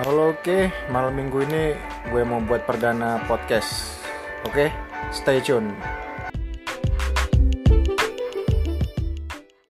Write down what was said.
Halo oke, malam minggu ini gue mau buat perdana podcast. Oke, stay tune.